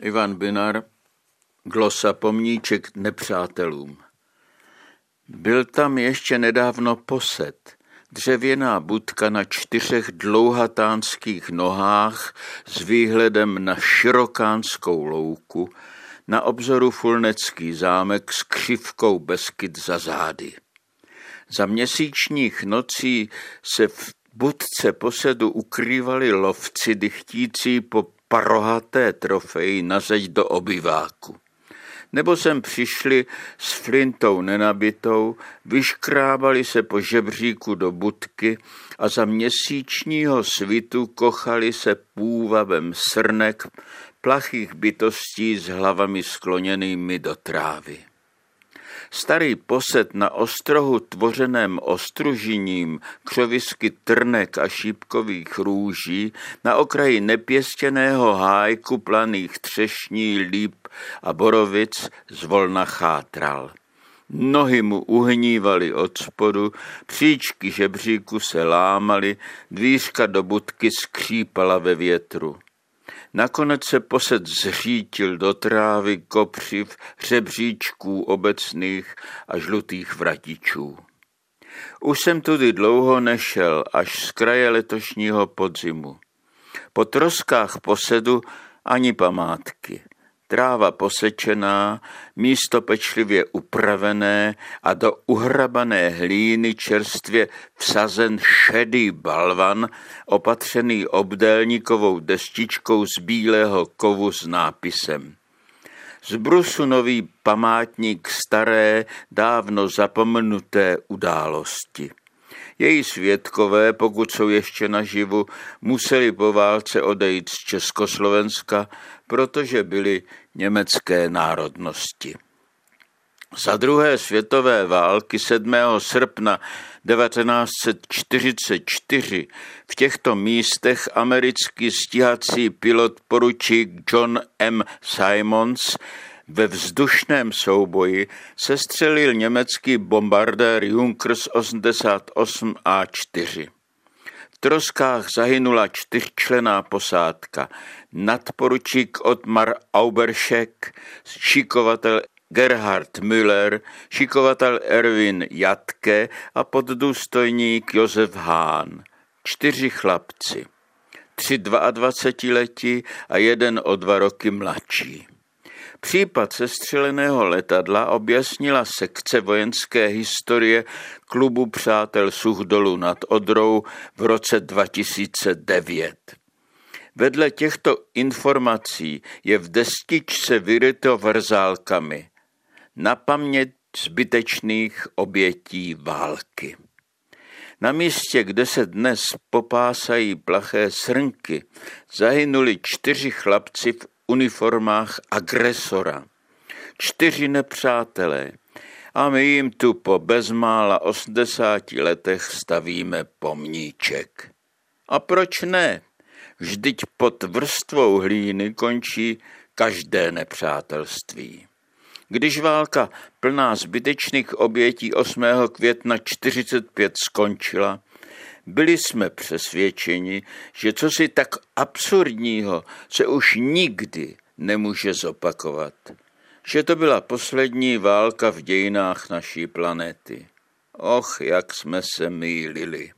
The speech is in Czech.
Ivan Binar, glosa pomníček nepřátelům. Byl tam ještě nedávno posed, dřevěná budka na čtyřech dlouhatánských nohách s výhledem na širokánskou louku, na obzoru Fulnecký zámek s křivkou Beskyt za zády. Za měsíčních nocí se v budce posedu ukrývali lovci dychtící po parohaté trofeji na zeď do obyváku. Nebo sem přišli s flintou nenabitou, vyškrábali se po žebříku do budky a za měsíčního svitu kochali se půvabem srnek plachých bytostí s hlavami skloněnými do trávy. Starý posed na ostrohu tvořeném ostružiním, křovisky trnek a šípkových růží, na okraji nepěstěného hájku planých třešní, líp a borovic zvolna chátral. Nohy mu uhnívaly od spodu, příčky žebříku se lámaly, dvířka do budky skřípala ve větru. Nakonec se posed zřítil do trávy kopřiv, hřebříčků obecných a žlutých vratičů. Už jsem tudy dlouho nešel, až z kraje letošního podzimu. Po troskách posedu ani památky tráva posečená, místo pečlivě upravené a do uhrabané hlíny čerstvě vsazen šedý balvan, opatřený obdélníkovou destičkou z bílého kovu s nápisem. Z brusu nový památník staré, dávno zapomenuté události. Její svědkové, pokud jsou ještě naživu, museli po válce odejít z Československa, protože byli německé národnosti. Za druhé světové války 7. srpna 1944 v těchto místech americký stíhací pilot poručík John M. Simons ve vzdušném souboji sestřelil německý bombardér Junkers 88 A4. V troskách zahynula čtyřčlená posádka. Nadporučík Otmar Auberšek, šikovatel Gerhard Müller, šikovatel Erwin Jatke a poddůstojník Josef Hahn. Čtyři chlapci. Tři 22 letí a jeden o dva roky mladší. Případ sestřeleného letadla objasnila sekce vojenské historie klubu Přátel Suchdolu nad Odrou v roce 2009. Vedle těchto informací je v destičce vyryto vrzálkami na paměť zbytečných obětí války. Na místě, kde se dnes popásají plaché srnky, zahynuli čtyři chlapci v uniformách agresora. Čtyři nepřátelé. A my jim tu po bezmála 80 letech stavíme pomníček. A proč ne? Vždyť pod vrstvou hlíny končí každé nepřátelství. Když válka plná zbytečných obětí 8. května 45 skončila, byli jsme přesvědčeni, že co si tak absurdního se už nikdy nemůže zopakovat. Že to byla poslední válka v dějinách naší planety. Och, jak jsme se mýlili.